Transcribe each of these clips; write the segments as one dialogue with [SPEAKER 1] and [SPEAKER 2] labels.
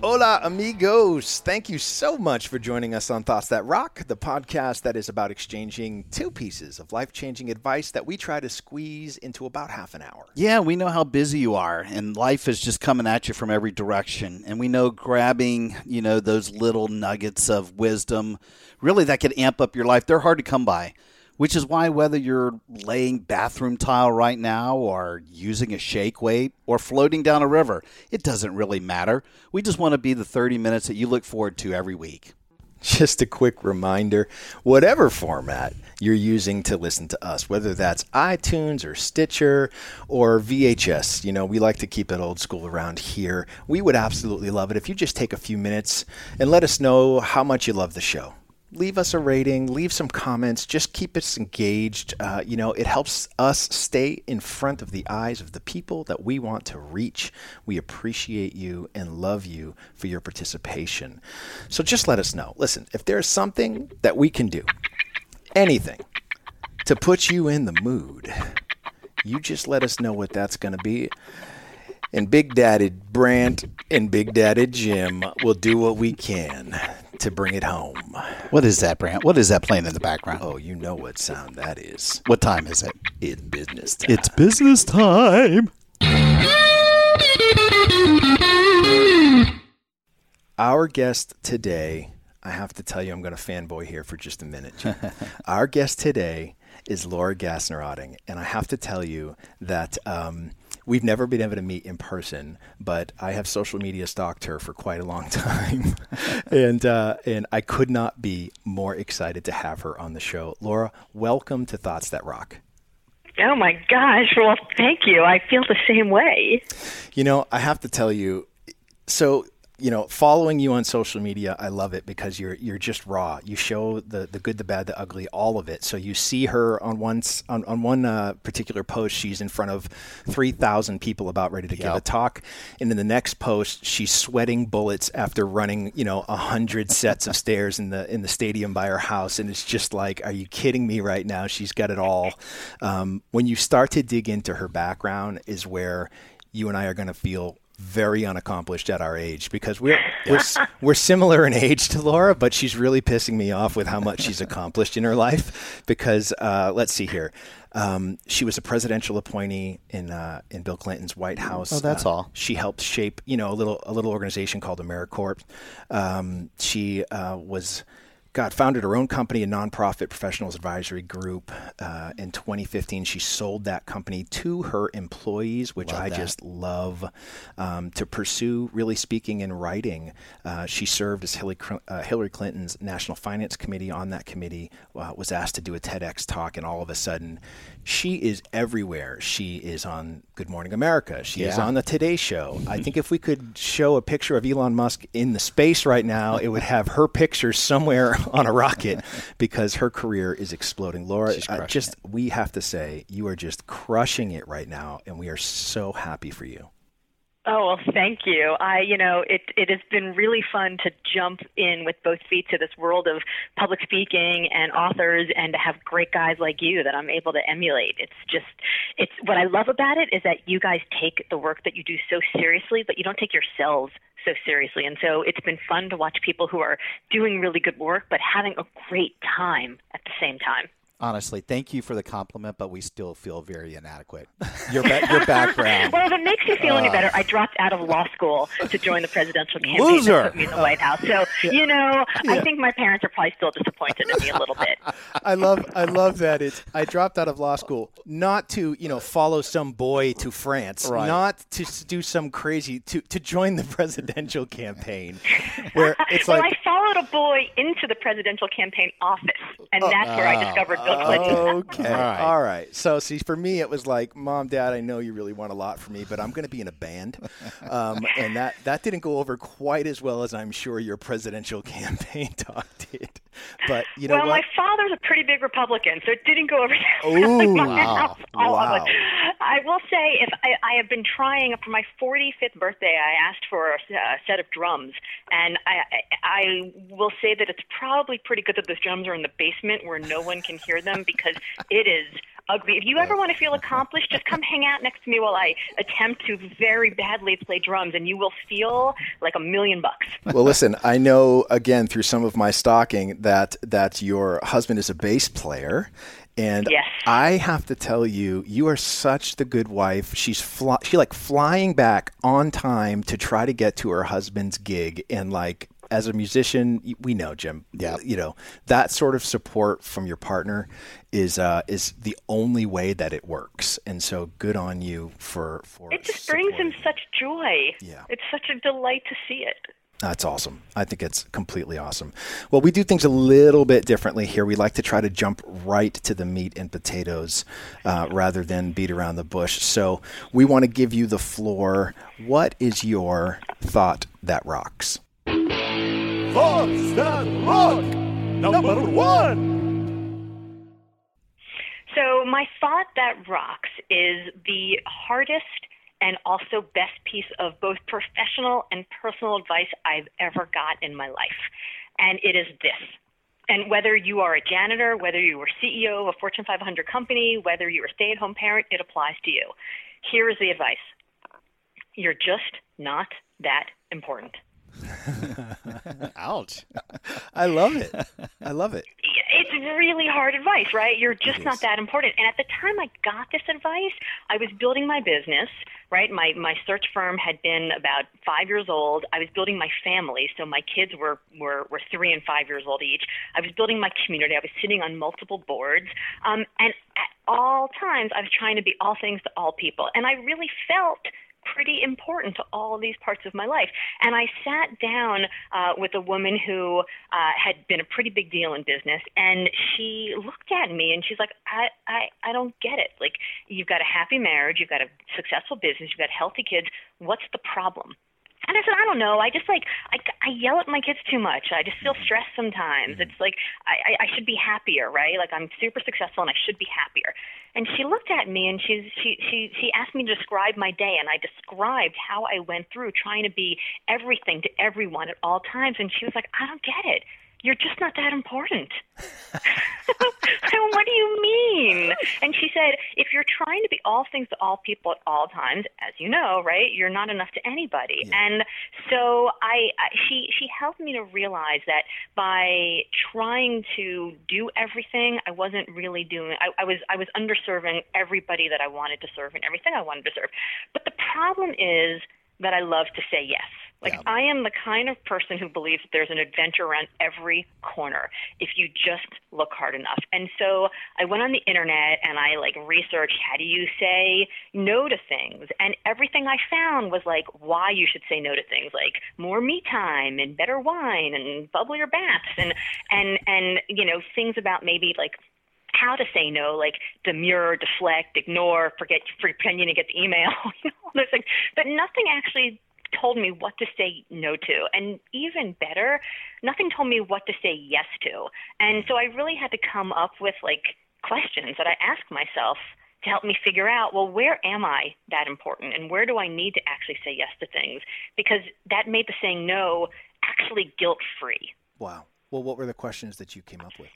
[SPEAKER 1] Hola, amigos. Thank you so much for joining us on Thoughts That Rock, the podcast that is about exchanging two pieces of life changing advice that we try to squeeze into about half an hour.
[SPEAKER 2] Yeah, we know how busy you are, and life is just coming at you from every direction. And we know grabbing, you know, those little nuggets of wisdom, really, that could amp up your life. They're hard to come by which is why whether you're laying bathroom tile right now or using a shake weight or floating down a river, it doesn't really matter. We just want to be the 30 minutes that you look forward to every week.
[SPEAKER 1] Just a quick reminder whatever format you're using to listen to us, whether that's iTunes or Stitcher or VHS, you know, we like to keep it old school around here. We would absolutely love it if you just take a few minutes and let us know how much you love the show leave us a rating, leave some comments, just keep us engaged. Uh, you know, it helps us stay in front of the eyes of the people that we want to reach. We appreciate you and love you for your participation. So just let us know. Listen, if there's something that we can do, anything to put you in the mood, you just let us know what that's going to be. And Big Daddy Brant and Big Daddy Jim will do what we can to bring it home.
[SPEAKER 2] What is that, Brant? What is that playing in the background?
[SPEAKER 1] Oh, you know what sound that is.
[SPEAKER 2] What time is it?
[SPEAKER 1] It's business time.
[SPEAKER 2] It's business time.
[SPEAKER 1] Our guest today, I have to tell you, I'm going to fanboy here for just a minute. Our guest today is Laura Gassner and I have to tell you that um, we've never been able to meet in person, but I have social media stalked her for quite a long time, and uh, and I could not be more excited to have her on the show. Laura, welcome to Thoughts That Rock.
[SPEAKER 3] Oh my gosh! Well, thank you. I feel the same way.
[SPEAKER 1] You know, I have to tell you. So you know, following you on social media, I love it because you're you're just raw. You show the the good, the bad, the ugly, all of it. So you see her on one on, on one uh, particular post, she's in front of three thousand people about ready to yep. give a talk, and in the next post, she's sweating bullets after running you know a hundred sets of stairs in the in the stadium by her house, and it's just like, are you kidding me right now? She's got it all. Um, when you start to dig into her background, is where you and I are going to feel very unaccomplished at our age because we're we're, we're similar in age to Laura, but she's really pissing me off with how much she's accomplished in her life. Because uh, let's see here, um, she was a presidential appointee in uh, in Bill Clinton's White House.
[SPEAKER 2] Oh, that's
[SPEAKER 1] uh,
[SPEAKER 2] all.
[SPEAKER 1] She helped shape, you know, a little a little organization called AmeriCorps. Um, she uh, was God founded her own company, a nonprofit professionals advisory group. Uh, in 2015, she sold that company to her employees, which love I that. just love um, to pursue. Really speaking and writing, uh, she served as Hillary, uh, Hillary, Clinton's National Finance Committee. On that committee, uh, was asked to do a TEDx talk, and all of a sudden, she is everywhere. She is on Good Morning America. She yeah. is on the Today Show. I think if we could show a picture of Elon Musk in the space right now, it would have her picture somewhere on a rocket because her career is exploding. Laura, uh, just it. we have to say you are just crushing it right now, and we are so happy for you.
[SPEAKER 3] Oh well, thank you. I, you know, it it has been really fun to jump in with both feet to this world of public speaking and authors, and to have great guys like you that I'm able to emulate. It's just, it's what I love about it is that you guys take the work that you do so seriously, but you don't take yourselves so seriously. And so it's been fun to watch people who are doing really good work, but having a great time at the same time
[SPEAKER 2] honestly, thank you for the compliment, but we still feel very inadequate. Your ba- your background.
[SPEAKER 3] well, if it makes you feel uh, any better, I dropped out of law school to join the presidential campaign
[SPEAKER 2] loser.
[SPEAKER 3] that put me in the White House. So you know, yeah. I think my parents are probably still disappointed in me a little bit.
[SPEAKER 1] I love I love that it's I dropped out of law school not to you know follow some boy to France, right. not to do some crazy to to join the presidential campaign. Where it's
[SPEAKER 3] well,
[SPEAKER 1] like
[SPEAKER 3] I followed a boy into the presidential campaign office, and oh, that's where I discovered
[SPEAKER 1] okay. All right. All right. So, see, for me, it was like, Mom, Dad, I know you really want a lot from me, but I'm going to be in a band. Um, and that, that didn't go over quite as well as I'm sure your presidential campaign talk did. But you know
[SPEAKER 3] well,
[SPEAKER 1] what?
[SPEAKER 3] my father's a pretty big Republican, so it didn't go over.
[SPEAKER 1] Ooh,
[SPEAKER 3] my
[SPEAKER 1] wow. Wow.
[SPEAKER 3] I will say, if I, I have been trying for my 45th birthday, I asked for a, a set of drums, and I, I, I will say that it's probably pretty good that those drums are in the basement where no one can hear them because it is ugly. If you ever want to feel accomplished, just come hang out next to me while I attempt to very badly play drums, and you will feel like a million bucks.
[SPEAKER 1] well, listen, I know again through some of my stalking that that your husband is a bass player, and
[SPEAKER 3] Yes.
[SPEAKER 1] I have to tell you, you are such the good wife. She's fly, she like flying back on time to try to get to her husband's gig, and like as a musician, we know Jim.
[SPEAKER 2] Yeah.
[SPEAKER 1] you know that sort of support from your partner is uh, is the only way that it works, and so good on you for for.
[SPEAKER 3] It just brings him such joy.
[SPEAKER 1] Yeah.
[SPEAKER 3] It's such a delight to see it.
[SPEAKER 1] That's awesome. I think it's completely awesome. Well, we do things a little bit differently here. We like to try to jump right to the meat and potatoes uh, rather than beat around the bush. So we want to give you the floor. What is your thought that rocks?
[SPEAKER 4] Thoughts that rock! Number one!
[SPEAKER 3] So, my thought that rocks is the hardest and also best piece of both professional and personal advice I've ever got in my life. And it is this. And whether you are a janitor, whether you are CEO of a Fortune 500 company, whether you're a stay at home parent, it applies to you. Here is the advice you're just not that important.
[SPEAKER 2] Ouch.
[SPEAKER 1] I love it. I love it.
[SPEAKER 3] it's really hard advice, right? You're just not that important. And at the time I got this advice, I was building my business, right? My my search firm had been about five years old. I was building my family, so my kids were were were three and five years old each. I was building my community. I was sitting on multiple boards, um, and at all times I was trying to be all things to all people, and I really felt pretty important to all these parts of my life. And I sat down uh, with a woman who uh, had been a pretty big deal in business, and she looked at me and she's like, I, I, I don't get it. Like, you've got a happy marriage, you've got a successful business, you've got healthy kids. What's the problem? And I said, I don't know. I just like I, I yell at my kids too much. I just feel mm-hmm. stressed sometimes. Mm-hmm. It's like I, I I should be happier, right? Like I'm super successful and I should be happier. And she looked at me and she's she she she asked me to describe my day, and I described how I went through trying to be everything to everyone at all times. And she was like, I don't get it. You're just not that important. What do you mean? And she said, if you're trying to be all things to all people at all times, as you know, right, you're not enough to anybody. And so I, I she she helped me to realize that by trying to do everything, I wasn't really doing. I, I was I was underserving everybody that I wanted to serve and everything I wanted to serve. But the problem is that I love to say yes. Like
[SPEAKER 2] Yeah.
[SPEAKER 3] I am the kind of person who believes that there's an adventure around every corner if you just look hard enough. And so I went on the internet and I like researched how do you say no to things and everything I found was like why you should say no to things like more me time and better wine and bubblier baths and and and you know things about maybe like how to say no, like demur, deflect, ignore, forget, pretend you didn't get the email, you know, all those things. But nothing actually told me what to say no to. And even better, nothing told me what to say yes to. And so I really had to come up with like questions that I ask myself to help me figure out, well, where am I that important and where do I need to actually say yes to things? Because that made the saying no actually guilt free.
[SPEAKER 1] Wow. Well, what were the questions that you came up with?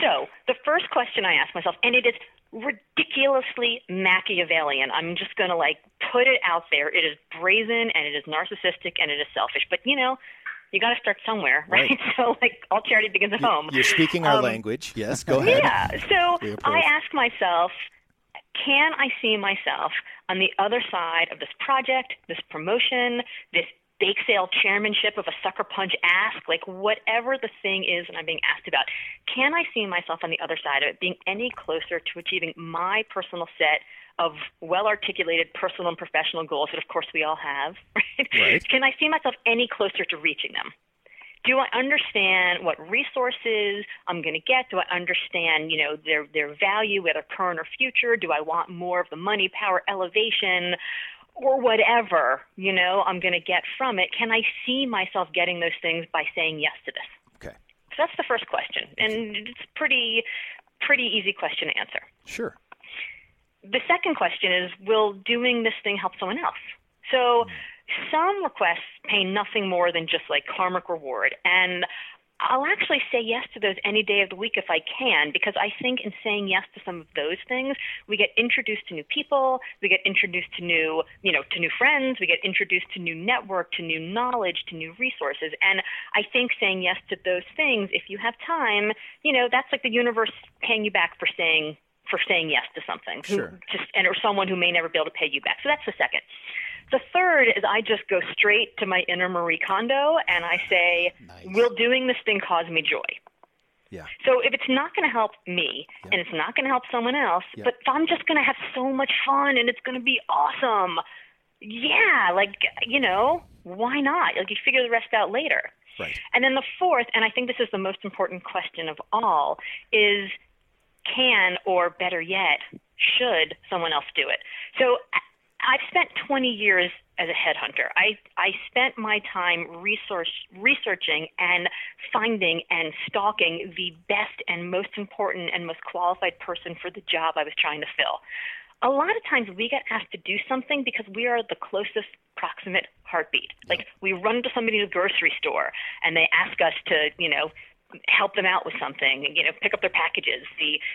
[SPEAKER 3] So the first question I asked myself, and it is ridiculously Machiavellian. I'm just going to like put it out there. It is brazen and it is narcissistic and it is selfish. But you know, you got to start somewhere, right?
[SPEAKER 1] Right.
[SPEAKER 3] So like all charity begins at home.
[SPEAKER 1] You're speaking our
[SPEAKER 3] Um,
[SPEAKER 1] language. Yes, go ahead.
[SPEAKER 3] Yeah. So I ask myself, can I see myself on the other side of this project, this promotion, this bake sale chairmanship of a sucker punch ask, like whatever the thing is that I'm being asked about, can I see myself on the other side of it being any closer to achieving my personal set of well articulated personal and professional goals that of course we all have, right?
[SPEAKER 1] Right.
[SPEAKER 3] Can I see myself any closer to reaching them? do I understand what resources I'm going to get? Do I understand, you know, their their value, whether current or future? Do I want more of the money, power, elevation, or whatever, you know, I'm going to get from it? Can I see myself getting those things by saying yes to this?
[SPEAKER 1] Okay.
[SPEAKER 3] So that's the first question, and it's pretty pretty easy question to answer.
[SPEAKER 1] Sure.
[SPEAKER 3] The second question is Will doing this thing help someone else? So hmm. some requests pay nothing more than just like karmic reward. And I'll actually say yes to those any day of the week if I can, because I think in saying yes to some of those things, we get introduced to new people, we get introduced to new, you know, to new friends, we get introduced to new network, to new knowledge, to new resources. And I think saying yes to those things, if you have time, you know, that's like the universe paying you back for saying for saying yes to something,
[SPEAKER 1] Sure.
[SPEAKER 3] who, just and or someone who may never be able to pay you back. So that's the second. The third is I just go straight to my inner Marie Kondo and I say, "Will doing this thing cause me joy?"
[SPEAKER 1] Yeah.
[SPEAKER 3] So if it's not going to help me and it's not going to help someone else,
[SPEAKER 1] Yeah.
[SPEAKER 3] but I'm just going to have so much fun and it's going to be awesome. Yeah, like you know, why not? Like you figure the rest out later.
[SPEAKER 1] Right.
[SPEAKER 3] And then the fourth, and I think this is the most important question of all, is can or better yet, should someone else do it? So I've spent 20 years as a headhunter. I, I spent my time resource, researching and finding and stalking the best and most important and most qualified person for the job I was trying to fill. A lot of times we get asked to do something because we are the closest proximate heartbeat. Like we run to somebody in a grocery store and they ask us to, you know, help them out with something, you know, pick up their packages.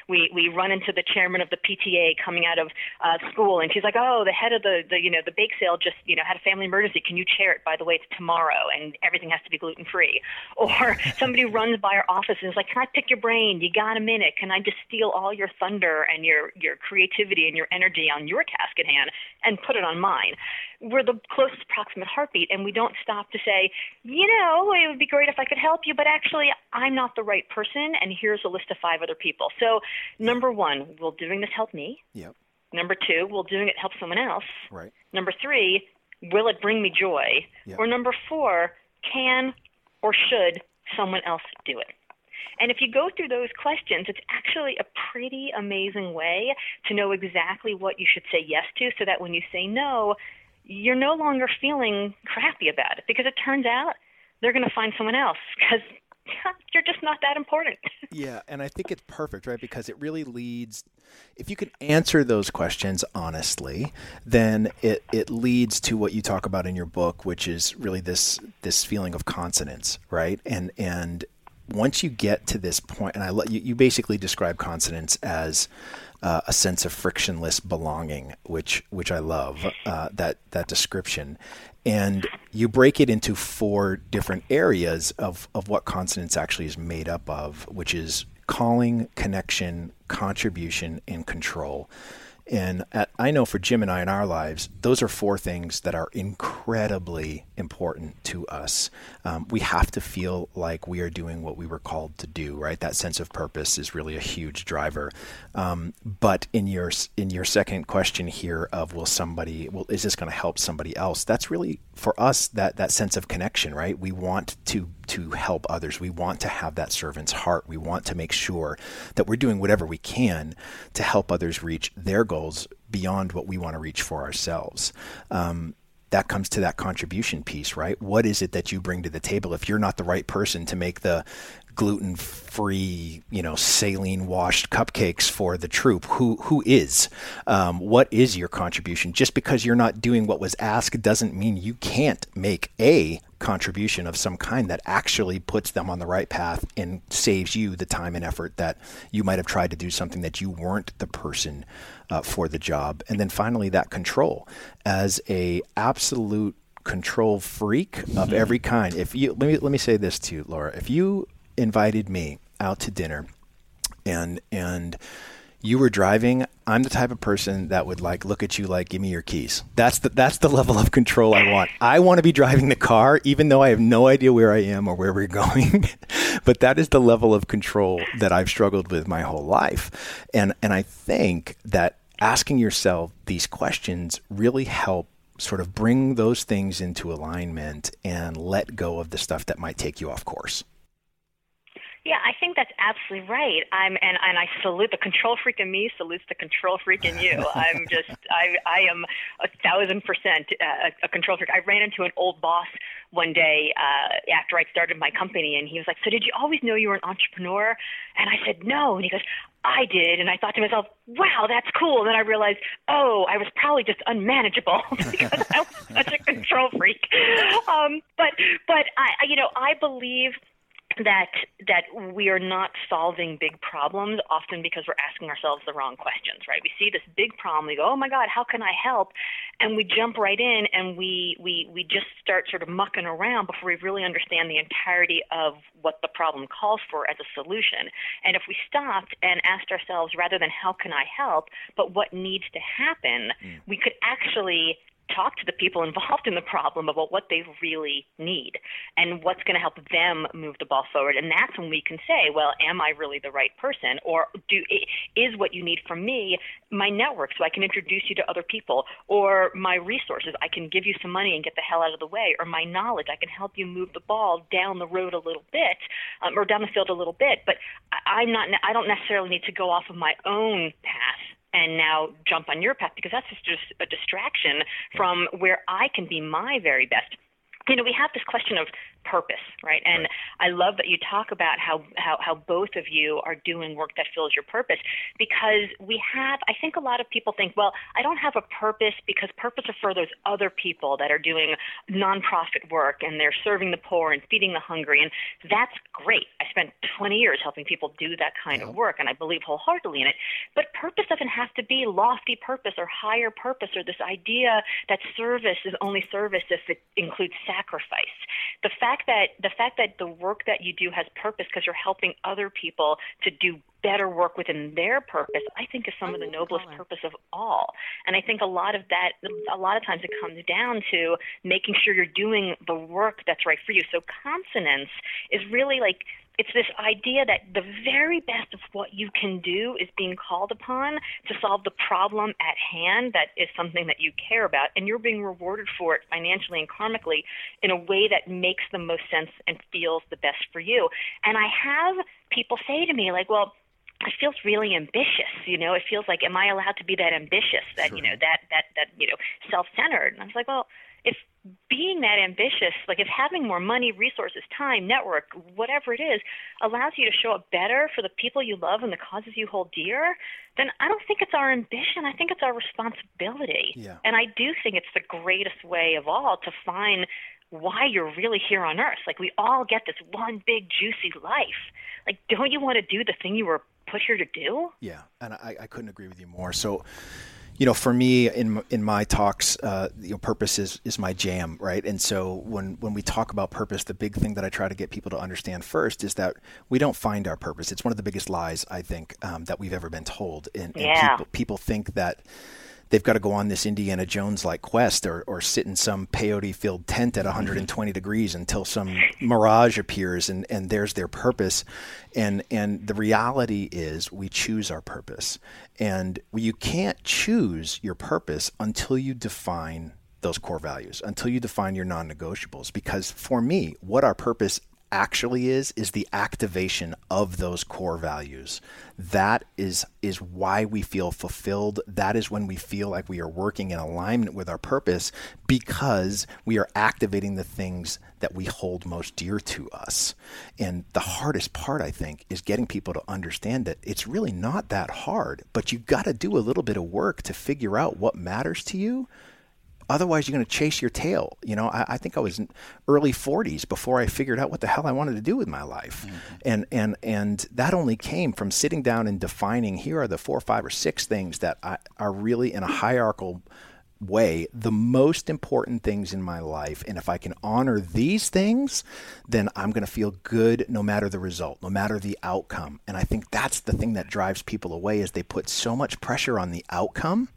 [SPEAKER 3] We we run into the chairman of the PTA coming out of uh, school, and she's like, "Oh, the head of the, the you know the bake sale just you know had a family emergency. Can you chair it? By the way, it's tomorrow, and everything has to be gluten free." Or somebody runs by our office and is like, "Can I pick your brain? You got a minute? Can I just steal all your thunder and your your creativity and your energy on your task at hand and put it on mine?" We're the closest proximate heartbeat, and we don't stop to say, "You know, it would be great if I could help you, but actually, I'm not the right person, and here's a list of five other people. So, number one, will doing this help me?
[SPEAKER 1] Yep.
[SPEAKER 3] Number two, will doing it help someone else?
[SPEAKER 1] Right.
[SPEAKER 3] Number three, will it bring me joy?
[SPEAKER 1] Yeah.
[SPEAKER 3] Or number four, can or should someone else do it? And if you go through those questions, it's actually a pretty amazing way to know exactly what you should say yes to so that when you say no, you're no longer feeling crappy about it because it turns out they're going to find someone else because you're just not that important.
[SPEAKER 1] Yeah, and I think it's perfect, right? Because it really leads. If you can answer those questions honestly, then it, it leads to what you talk about in your book, which is really this this feeling of consonance, right? And and once you get to this point, and I let you, you basically describe consonance as uh, a sense of frictionless belonging, which which I love uh, that that description. And you break it into four different areas of, of what consonance actually is made up of, which is calling, connection, contribution, and control. And I know for Jim and I in our lives, those are four things that are incredibly important to us. Um, we have to feel like we are doing what we were called to do, right? That sense of purpose is really a huge driver. Um, but in your in your second question here of will somebody, well, is this going to help somebody else? That's really for us that that sense of connection, right? We want to to help others. We want to have that servant's heart. We want to make sure that we're doing whatever we can to help others reach their goals beyond what we want to reach for ourselves. Um, that comes to that contribution piece, right? What is it that you bring to the table? If you're not the right person to make the gluten free, you know, saline washed cupcakes for the troop, who who is? Um, what is your contribution? Just because you're not doing what was asked doesn't mean you can't make a contribution of some kind that actually puts them on the right path and saves you the time and effort that you might have tried to do something that you weren't the person uh, for the job. And then finally, that control as a absolute control freak of every kind. If you let me let me say this to you, Laura, if you invited me out to dinner and and you were driving, I'm the type of person that would like look at you like, give me your keys. That's the that's the level of control I want. I want to be driving the car, even though I have no idea where I am or where we're going. but that is the level of control that I've struggled with my whole life. And and I think that asking yourself these questions really help sort of bring those things into alignment and let go of the stuff that might take you off course.
[SPEAKER 3] Yeah, I think that's absolutely right. I'm and, and I salute the control freak in me, salutes the control freak in you. I'm just I I am a thousand percent uh, a control freak. I ran into an old boss one day uh, after I started my company, and he was like, "So did you always know you were an entrepreneur?" And I said, "No." And he goes, I did, and I thought to myself, "Wow, that's cool." And then I realized, oh, I was probably just unmanageable because I was such a control freak. Um, but, but I, you know, I believe that that we are not solving big problems often because we're asking ourselves the wrong questions right? We see this big problem we go oh my god how can i help? And we jump right in and we we we just start sort of mucking around before we really understand the entirety of what the problem calls for as a solution. And if we stopped and asked ourselves rather than how can i help? but what needs to happen mm. we could actually talk to the people involved in the problem about what they really need and what's going to help them move the ball forward. And that's when we can say, well, am I really the right person? Or do is what you need from me my network so I can introduce you to other people? Or my resources, I can give you some money and get the hell out of the way? Or my knowledge, I can help you move the ball down the road a little bit um, or down the field a little bit. But I'm not, I don't necessarily need to go off of my own path and now jump on your path because that's just a distraction from where I can be my very best. You know, we have this question of purpose, right? And right. I love that you talk about how, how, how both of you are doing work that fills your purpose because we have, I think a lot of people think, well, I don't have a purpose because purpose is for those other people that are doing nonprofit work and they're serving the poor and feeding the hungry. And that's great. I spent 20 years helping people do that kind yeah. of work and I believe wholeheartedly in it. But purpose doesn't have to be lofty purpose or higher purpose or this idea that service is only service if it includes sacrifice. The fact fact that the fact that the work that you do has purpose because you're helping other people to do better work within their purpose, I think is some of the noblest purpose of all. And I think a lot of that, a lot of times it comes down to making sure you're doing the work that's right for you. So consonance is really like it's this idea that the very best of what you can do is being called upon to solve the problem at hand that is something that you care about, and you're being rewarded for it financially and karmically in a way that makes the most sense and feels the best for you. And I have people say to me, like, well, it feels really ambitious you know it feels like am i allowed to be that ambitious that sure. you know that that that you know self-centered and i was like well if being that ambitious, like if having more money, resources, time, network, whatever it is, allows you to show up better for the people you love and the causes you hold dear, then I don't think it's our ambition. I think it's our responsibility. Yeah. And I do think it's the greatest way of all to find why you're really here on earth. Like we all get this one big juicy life. Like don't you want to do the thing you were put here to do?
[SPEAKER 1] Yeah, and I, I couldn't agree with you more. So you know, for me in in my talks, uh, you know, purpose is is my jam, right? And so when when we talk about purpose, the big thing that I try to get people to understand first is that we don't find our purpose. It's one of the biggest lies I think um, that we've ever been told, and, and
[SPEAKER 3] yeah.
[SPEAKER 1] people people think that they've got to go on this Indiana Jones like quest or, or sit in some peyote filled tent at 120 degrees until some mirage appears and, and there's their purpose. And, and the reality is we choose our purpose. And you can't choose your purpose until you define those core values, until you define your non negotiables. Because for me, what our purpose actually is is the activation of those core values. That is is why we feel fulfilled. That is when we feel like we are working in alignment with our purpose because we are activating the things that we hold most dear to us. And the hardest part i think is getting people to understand that it's really not that hard but you got to do a little bit of work to figure out what matters to you Otherwise, you're going to chase your tail. You know, I, I, think I was in early 40s before I figured out what the hell I wanted to do with my life, mm-hmm. and and and that only came from sitting down and defining. Here are the four, five, or six things that I, are really in a hierarchical way the most important things in my life. And if I can honor these things, then I'm going to feel good no matter the result, no matter the outcome. And I think that's the thing that drives people away is they put so much pressure on the outcome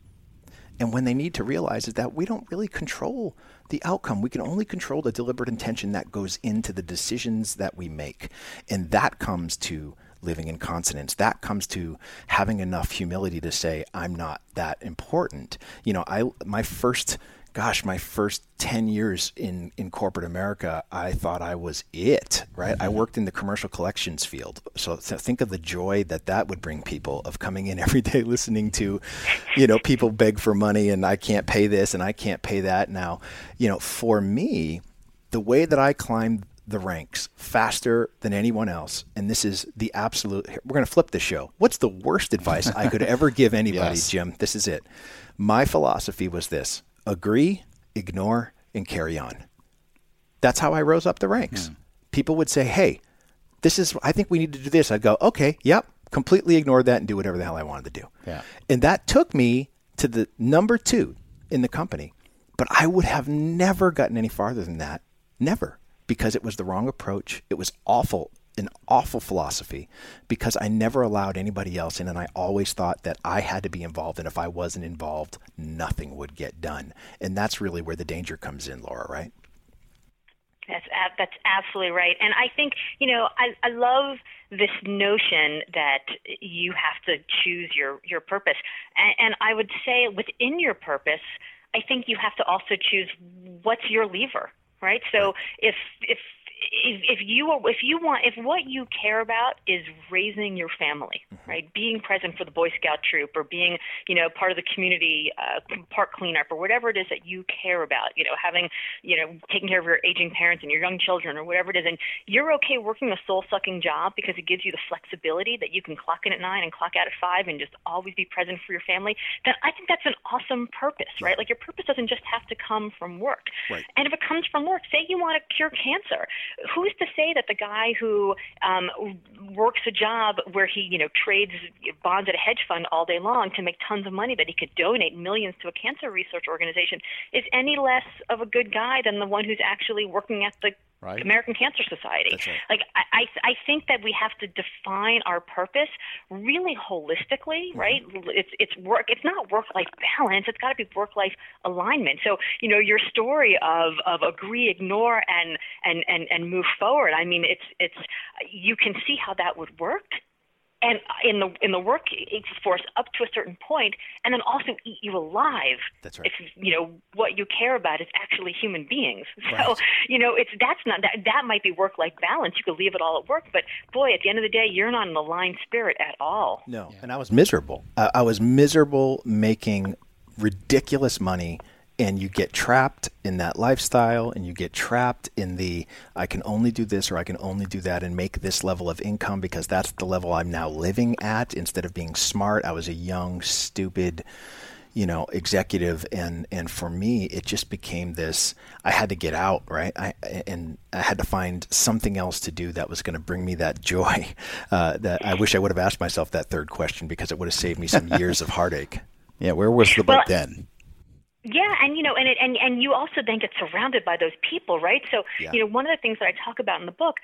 [SPEAKER 1] and when they need to realize is that we don't really control the outcome. We can only control the deliberate intention that goes into the decisions that we make. And that comes to living in consonance. That comes to having enough humility to say, I'm not that important. You know, I my first gosh, my first 10 years in, in corporate America, I thought I was it, right? I mm-hmm. worked in the commercial collections field. So, so, think of the joy that that would bring people of coming in every day listening to, you know, people beg for money and I can't pay this and I can't pay that. Now, you know, for me, the way that I climbed the ranks faster than anyone else, and this is the absolute. We're going to flip the show. What's the worst advice I could ever give anybody,
[SPEAKER 2] Yes.
[SPEAKER 1] Jim? This is it. My philosophy was this: agree, ignore, and carry on. That's how I rose up the ranks. Hmm. People would say, "Hey, this is. I think we need to do this." I'd go, "Okay, yep." Completely ignore that and do whatever the hell I wanted to do.
[SPEAKER 2] Yeah.
[SPEAKER 1] And that took me to the number two in the company. But I would have never gotten any farther than that. Never. Because it was the wrong approach. It was awful, an awful philosophy because I never allowed anybody else in. And I always thought that I had to be involved. And if I wasn't involved, nothing would get done. And that's really where the danger comes in, Laura, right?
[SPEAKER 3] That's that's absolutely right, and I think you know I I love this notion that you have to choose your your purpose, and, and I would say within your purpose, I think you have to also choose what's your lever, right? So if if if, if you are, if you want if what you care about is raising your family, right, being present for the Boy Scout troop or being you know part of the community uh, park cleanup or whatever it is that you care about, you know, having you know taking care of your aging parents and your young children or whatever it is, and you're okay working a soul sucking job because it gives you the flexibility that you can clock in at nine and clock out at five and just always be present for your family, then I think that's an awesome purpose, right? Like your purpose doesn't just have to come from work.
[SPEAKER 1] Right.
[SPEAKER 3] And if it comes from work, say you want to cure cancer, who's to say that the guy who um, works a job where he, you know, trades bonds at a hedge fund all day long to make tons of money that he could donate millions to a cancer research organization is any less of a good guy than the one who's actually working at the
[SPEAKER 2] Right.
[SPEAKER 3] American Cancer Society.
[SPEAKER 1] Right.
[SPEAKER 3] Like I, I, I think that we have to define our purpose really holistically, mm-hmm. right? It's it's work. It's not work life balance. It's got to be work life alignment. So you know your story of of agree, ignore, and and and and move forward. I mean, it's it's you can see how that would work. And in the in the work force up to a certain point, and then also eat you alive.
[SPEAKER 1] That's right.
[SPEAKER 3] If you know what you care about is actually human beings. So
[SPEAKER 1] Right.
[SPEAKER 3] you know it's that's not that that might be work life balance. You could leave it all at work, but boy, at the end of the day, you're not in aligned spirit at all.
[SPEAKER 1] No, and I was miserable. Uh, I was miserable making ridiculous money, and you get trapped in that lifestyle, and you get trapped in the I can only do this or I can only do that and make this level of income because that's the level I'm now living at instead of being smart. I was a young, stupid, you know, executive, and and for me, it just became this. I had to get out, right? I and I had to find something else to do that was going to bring me that joy. Uh, that I wish I would have asked myself that third question because it would have saved me some years of heartache.
[SPEAKER 2] Yeah, where was the book then?
[SPEAKER 3] Yeah, and you know, and it, and and you also then get surrounded by those people, right? So,
[SPEAKER 1] Yeah.
[SPEAKER 3] you know, one of the things that I talk about in the book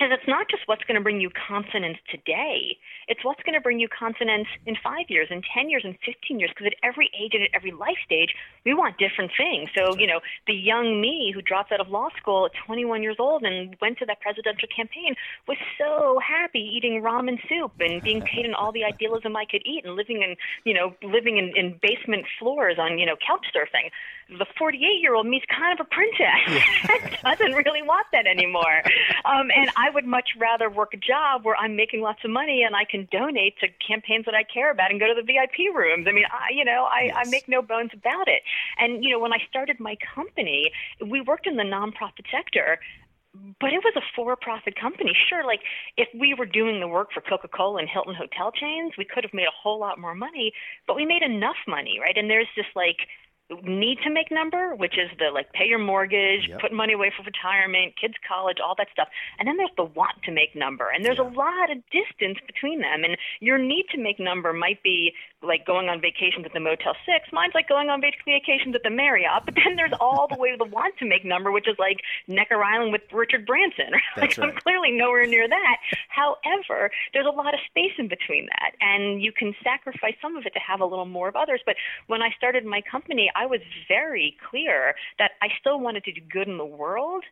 [SPEAKER 3] is it's not just what's going to bring you consonance today. It's what's going to bring you consonance in five years, in ten years, in fifteen years. Because at every age and at every life stage, we want different things. So, you know, the young me who dropped out of law school at 21 years old and went to that presidential campaign was so happy eating ramen soup and being paid in all the idealism I could eat and living in, you know, living in, in basement floors on, you know, couch surfing. The 48 year old me's kind of a princess. I doesn't really want that anymore. Um, and I would much rather work a job where I'm making lots of money and I can donate to campaigns that I care about and go to the VIP rooms. I mean, I, you know, I, I make no bones about it. And, you know, when I started my company, we worked in the nonprofit sector but it was a for-profit company. Sure, like if we were doing the work for Coca-Cola and Hilton hotel chains, we could have made a whole lot more money, but we made enough money, right? And there's this like need to make number, which is the like pay your mortgage,
[SPEAKER 1] Yep.
[SPEAKER 3] put money away for retirement, kids college, all that stuff. And then there's the want to make number. And there's a lot of distance between them. And your need to make number might be like going on vacations at the Motel 6. Mine's like going on vacations at the Marriott. But then there's all the way to the want to make number, which is like Necker Island with Richard Branson. Like
[SPEAKER 1] That's
[SPEAKER 3] I'm clearly nowhere near that. However, there's a lot of space in between that, and you can sacrifice some of it to have a little more of others. But when I started my company, I was very clear that I still wanted to do good in the world.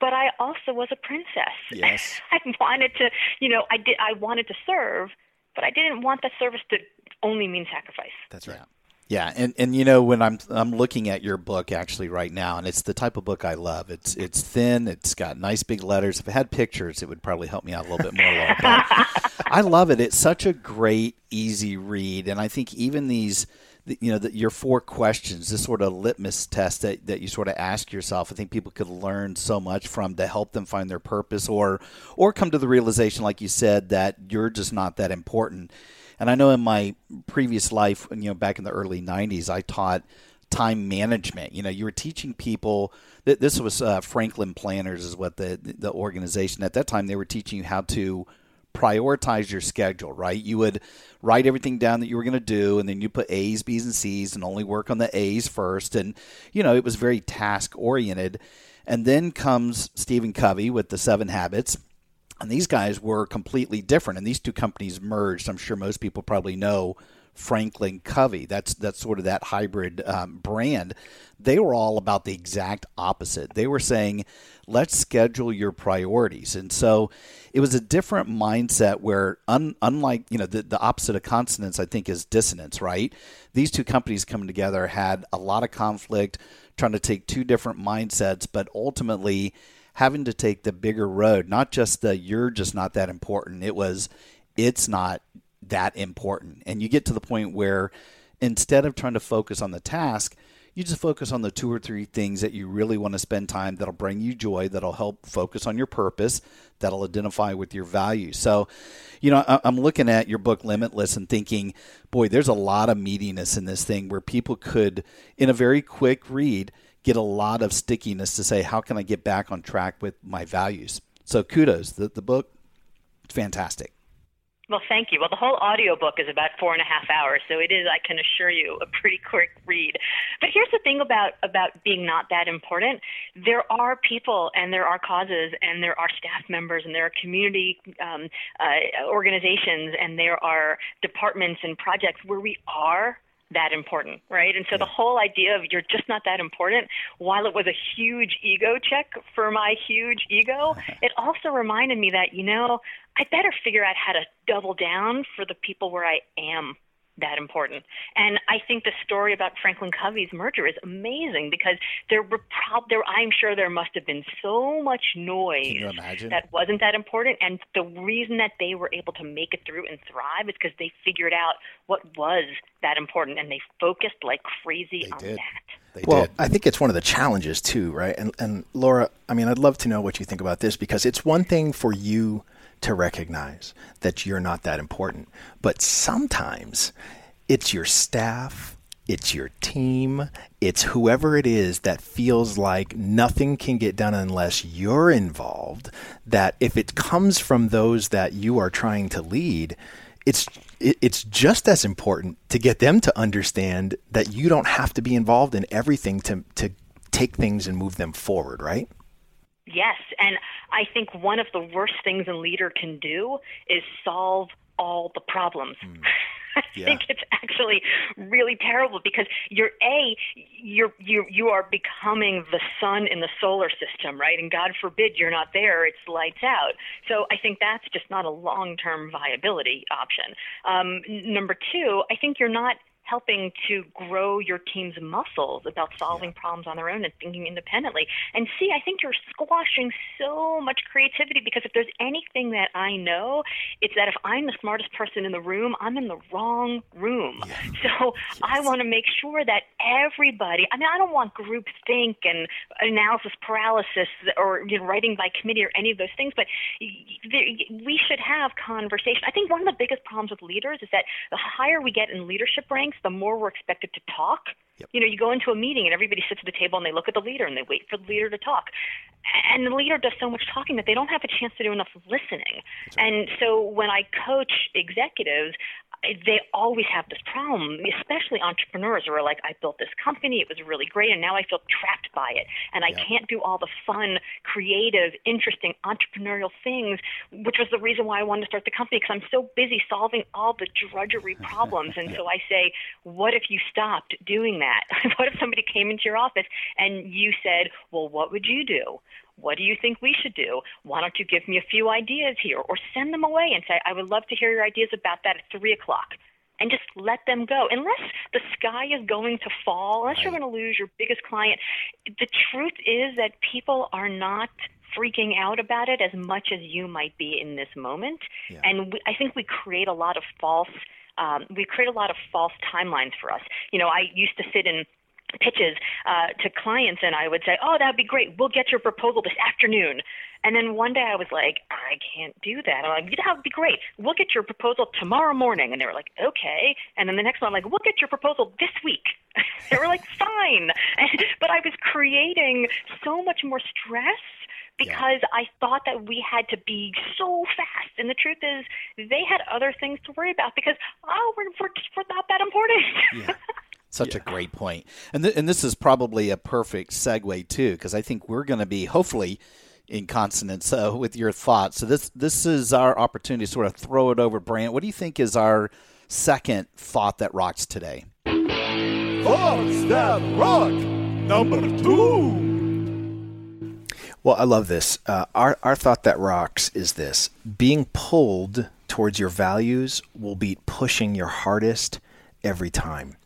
[SPEAKER 3] But I also was a princess.
[SPEAKER 1] Yes.
[SPEAKER 3] I wanted to, you know, I did. I wanted to serve, but I didn't want that service to only mean sacrifice.
[SPEAKER 1] That's right.
[SPEAKER 2] Yeah, and, and you know when I'm I'm looking at your book actually right now, and it's the type of book I love. It's it's thin, it's got nice big letters. If it had pictures, it would probably help me out a little bit more. Laura, I love it. It's such a great, easy read, and I think even these you know, the, your four questions, this sort of litmus test that, that you sort of ask yourself. I think people could learn so much from to help them find their purpose or or come to the realization, like you said, that you're just not that important. And I know in my previous life, you know, back in the early '90s, I taught time management. You know, you were teaching people that this was uh, Franklin Planners is what the the organization at that time they were teaching you how to prioritize your schedule, right? You would write everything down that you were going to do, and then you put A's, B's, and C's, and only work on the A's first. And, you know, it was very task oriented. And then comes Stephen Covey with the seven habits. And these guys were completely different. And these two companies merged. I'm sure most people probably know Franklin Covey. That's that's sort of that hybrid um, brand. They were all about the exact opposite. They were saying, let's schedule your priorities. And so it was a different mindset where, un, unlike you know the, the opposite of consonance, I think is dissonance. Right? These two companies coming together had a lot of conflict, trying to take two different mindsets, but ultimately having to take the bigger road. Not just the you're just not that important. It was it's not that important. And you get to the point where instead of trying to focus on the task, you just focus on the two or three things that you really want to spend time that'll bring you joy, that'll help focus on your purpose, that'll identify with your values. So, you know, I'm looking at your book Limitless and thinking, boy, there's a lot of meatiness in this thing where people could, in a very quick read, get a lot of stickiness to say, how can I get back on track with my values? So, kudos. The, the book, fantastic.
[SPEAKER 3] Well, thank you. Well, the whole audiobook is about four and a half hours, so it is, I can assure you, a pretty quick read. But here's the thing about, about being not that important. There are people and there are causes and there are staff members and there are community um, uh, organizations and there are departments and projects where we are that important, right? And so the whole idea of you're just not that important, while it was a huge ego check for my huge ego, it also reminded me that, you know, I better figure out how to double down for the people where I am that important. And I think the story about Franklin Covey's merger is amazing because there were prob- there I'm sure there must have been so much noise that wasn't that important and the reason that they were able to make it through and thrive is because they figured out what was that important and they focused like crazy
[SPEAKER 2] they
[SPEAKER 3] on
[SPEAKER 2] did.
[SPEAKER 3] that.
[SPEAKER 2] They
[SPEAKER 1] well,
[SPEAKER 2] did.
[SPEAKER 1] I think it's one of the challenges too, right? And and Laura, I mean, I'd love to know what you think about this because it's one thing for you to recognize that you're not that important. But sometimes it's your staff, it's your team, it's whoever it is that feels like nothing can get done unless you're involved. That if it comes from those that you are trying to lead, it's it's just as important to get them to understand that you don't have to be involved in everything to to take things and move them forward, right?
[SPEAKER 3] Yes, and I think one of the worst things a leader can do is solve all the problems. Mm. I yeah. think it's actually really terrible because you're a you're you you are becoming the sun in the solar system, right? And God forbid you're not there; it's lights out. So I think that's just not a long-term viability option. Um, number two, I think you're not helping to grow your team's muscles about solving yeah. problems on their own and thinking independently. And see, I think you're squashing so much creativity because if there's anything that I know, it's that if I'm the smartest person in the room, I'm in the wrong room. Yeah. So yes. I want to make sure that everybody, I mean, I don't want group think and analysis paralysis or you know, writing by committee or any of those things, but we should have conversation. I think one of the biggest problems with leaders is that the higher we get in leadership ranks, the more we're expected to talk. Yep. You know, you go into a meeting and everybody sits at the table and they look at the leader and they wait for the leader to talk. And the leader does so much talking that they don't have a chance to do enough listening. Right. And so when I coach executives, they always have this problem, especially entrepreneurs who are like, I built this company, it was really great, and now I feel trapped by it. And I yeah. can't do all the fun, creative, interesting entrepreneurial things, which was the reason why I wanted to start the company because I'm so busy solving all the drudgery problems. And so I say, what if you stopped doing that? what if somebody came into your office and you said, well, what would you do? What do you think we should do? Why don't you give me a few ideas here? Or send them away and say, I would love to hear your ideas about that at 3 o'clock. And just let them go. Unless the sky is going to fall, unless you're going to lose your biggest client, the truth is that people are not freaking out about it as much as you might be in this moment. Yeah. And we, I think we create a lot of false um, we create a lot of false timelines for us. You know, I used to sit in pitches uh, to clients and I would say, "Oh, that'd be great. We'll get your proposal this afternoon." And then one day I was like, "I can't do that." I'm like, "That would be great. We'll get your proposal tomorrow morning." And they were like, "Okay." And then the next one, I'm like, "We'll get your proposal this week." they were like, "Fine," but I was creating so much more stress because yeah. I thought that we had to be so fast. And the truth is, they had other things to worry about because, oh, we're, we're, we're not that important.
[SPEAKER 2] Yeah. Such yeah. a great point. And, th- and this is probably a perfect segue, too, because I think we're going to be, hopefully, in consonance uh, with your thoughts. So this this is our opportunity to sort of throw it over, Brant. What do you think is our second thought that rocks today?
[SPEAKER 4] Thoughts that rock number two.
[SPEAKER 1] Well, I love this. Uh, our our thought that rocks is this: being pulled towards your values will beat pushing your hardest every time.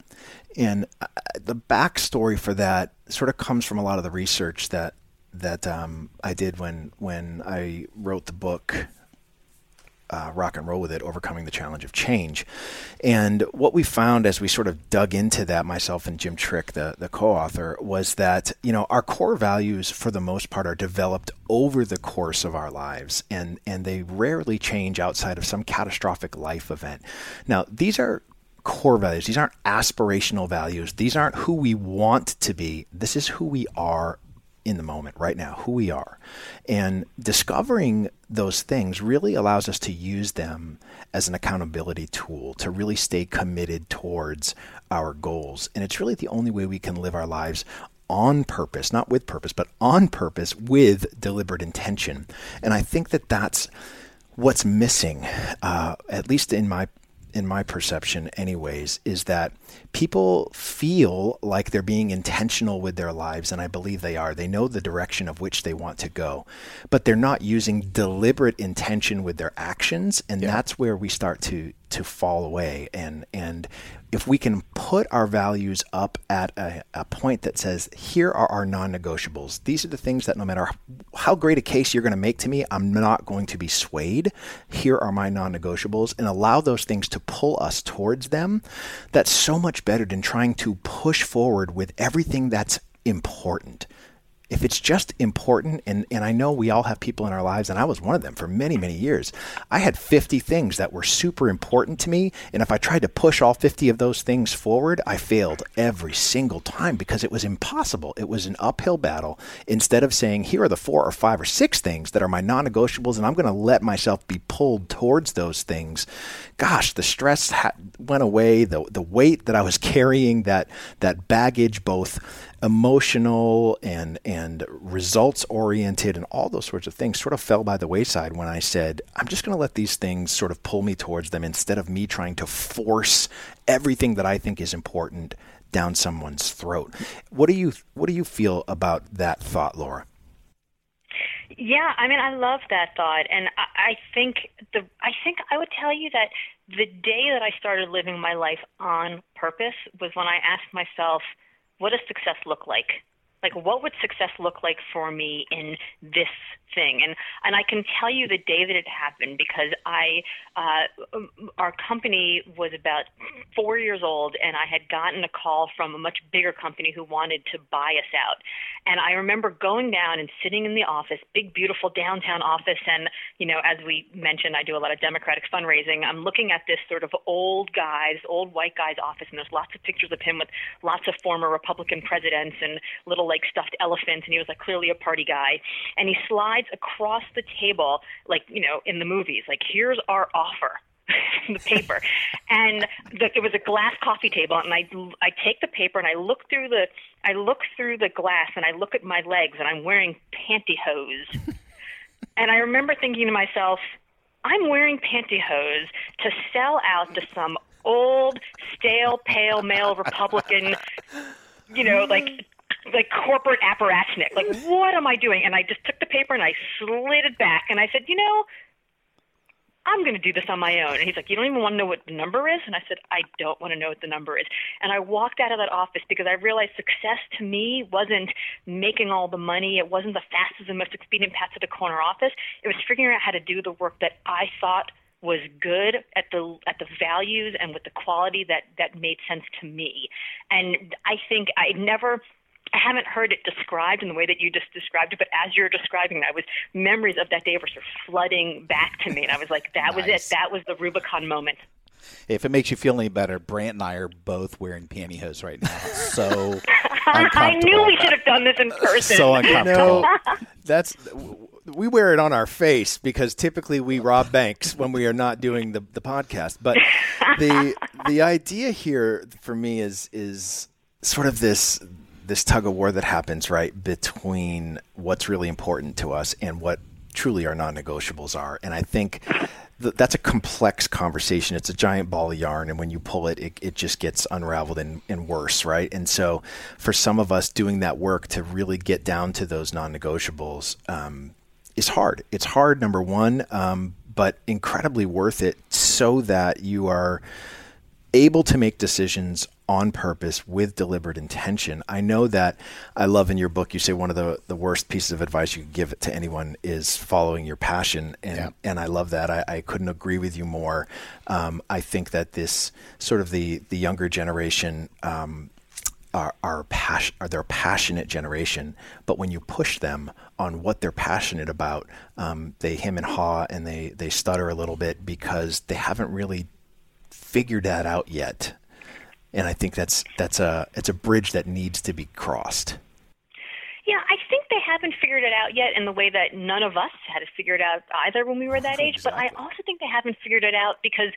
[SPEAKER 1] And uh, the backstory for that sort of comes from a lot of the research that that um, I did when when I wrote the book uh, rock and roll with it, overcoming the challenge of change. And what we found as we sort of dug into that, myself and Jim Trick, the, the co-author, was that you know our core values, for the most part, are developed over the course of our lives, and and they rarely change outside of some catastrophic life event. Now, these are core values. These aren't aspirational values. These aren't who we want to be. This is who we are in the moment right now, who we are. And discovering those things really allows us to use them as an accountability tool to really stay committed towards our goals. And it's really the only way we can live our lives on purpose, not with purpose, but on purpose with deliberate intention. And I think that that's what's missing, uh, at least in my in my perception, anyways, is that people feel like they're being intentional with their lives, and I believe they are. They know the direction of which they want to go, but they're not using deliberate intention with their actions, and yeah. that's where we start to to fall away. And and if we can put our values up at a, a point that says, here are our non-negotiables. These are the things that no matter how great a case you're going to make to me, I'm not going to be swayed. Here are my non-negotiables, and allow those things to pull us towards them. That's so much better than trying to push forward with everything that's important if it's just important, and, and I know we all have people in our lives, and I was one of them for many, many years, I had 50 things that were super important to me. And if I tried to push all 50 of those things forward, I failed every single time because it was impossible. It was an uphill battle. Instead of saying, here are the four or five or six things that are my non negotiables, and I'm going to let myself be pulled towards those things, gosh, the stress ha- went away. The, the weight that I was carrying, that, that baggage, both emotional and and results oriented and all those sorts of things sort of fell by the wayside when I said I'm just going to let these things sort of pull me towards them instead of me trying to force everything that I think is important down someone's throat. What do you what do you feel about that thought, Laura?
[SPEAKER 3] Yeah, I mean, I love that thought, and I, I think the I think I would tell you that the day that I started living my life on purpose was when I asked myself, what does success look like? Like, what would success look like for me in this thing. And and I can tell you the day that it happened because I uh, our company was about four years old, and I had gotten a call from a much bigger company who wanted to buy us out. And I remember going down and sitting in the office, big beautiful downtown office, and you know, as we mentioned, I do a lot of Democratic fundraising. I'm looking at this sort of old guy's, old white guy's office, and there's lots of pictures of him with lots of former Republican presidents and little like stuffed elephants, and he was like clearly a party guy. And he slides slides across the table, like you know in the movies. Like here's our offer. the paper, and the, it was a glass coffee table, and I I take the paper and I look through the I look through the glass and I look at my legs and I'm wearing pantyhose, and I remember thinking to myself, I'm wearing pantyhose to sell out to some old, stale, pale male Republican, you know, like like corporate apparatchik. Like, what am I doing? And I just took the paper and I slid it back and I said, you know, I'm going to do this on my own. And he's like, You don't even want to know what the number is? And I said, I don't want to know what the number is. And I walked out of that office because I realized success to me wasn't making all the money. It wasn't the fastest and most expedient path to the corner office. It was figuring out how to do the work that I thought was good at the at the values and with the quality that that made sense to me. And I think I never I haven't heard it described in the way that you just described it, but as you're describing it, I was memories of that day were sort of flooding back to me, and I was like, "That nice. was it. That was the Rubicon moment."
[SPEAKER 2] If it makes you feel any better, Brant and I are both wearing pantyhose right now. So I
[SPEAKER 3] knew we should have done this in person.
[SPEAKER 2] So uncomfortable.
[SPEAKER 1] No, that's we wear it on our face because typically we rob banks when we are not doing the, the podcast. But the the idea here for me is is sort of this this tug of war that happens right between what's really important to us and what truly our non-negotiables are. And I think th- that's a complex conversation. It's a giant ball of yarn, and when you pull it, it, it just gets unraveled and, and worse, right? And so, for some of us, doing that work to really get down to those non-negotiables um, is hard. It's hard, number one, um, but incredibly worth it, so that you are able to make decisions on purpose with deliberate intention. I know that I love in your book you say one of the, the worst pieces of advice you could give to anyone is following your passion and yeah. and I love that. I, I couldn't agree with you more. Um, I think that this sort of the the younger generation um, are are, passion, are their passionate generation, but when you push them on what they're passionate about, um, they hem and haw and they they stutter a little bit because they haven't really figured that out yet and I think that's that's a it's a bridge that needs to be crossed.
[SPEAKER 3] Yeah, I think they haven't figured it out yet in the way that none of us had it figured out either when we were that age. But I also think they haven't figured it out because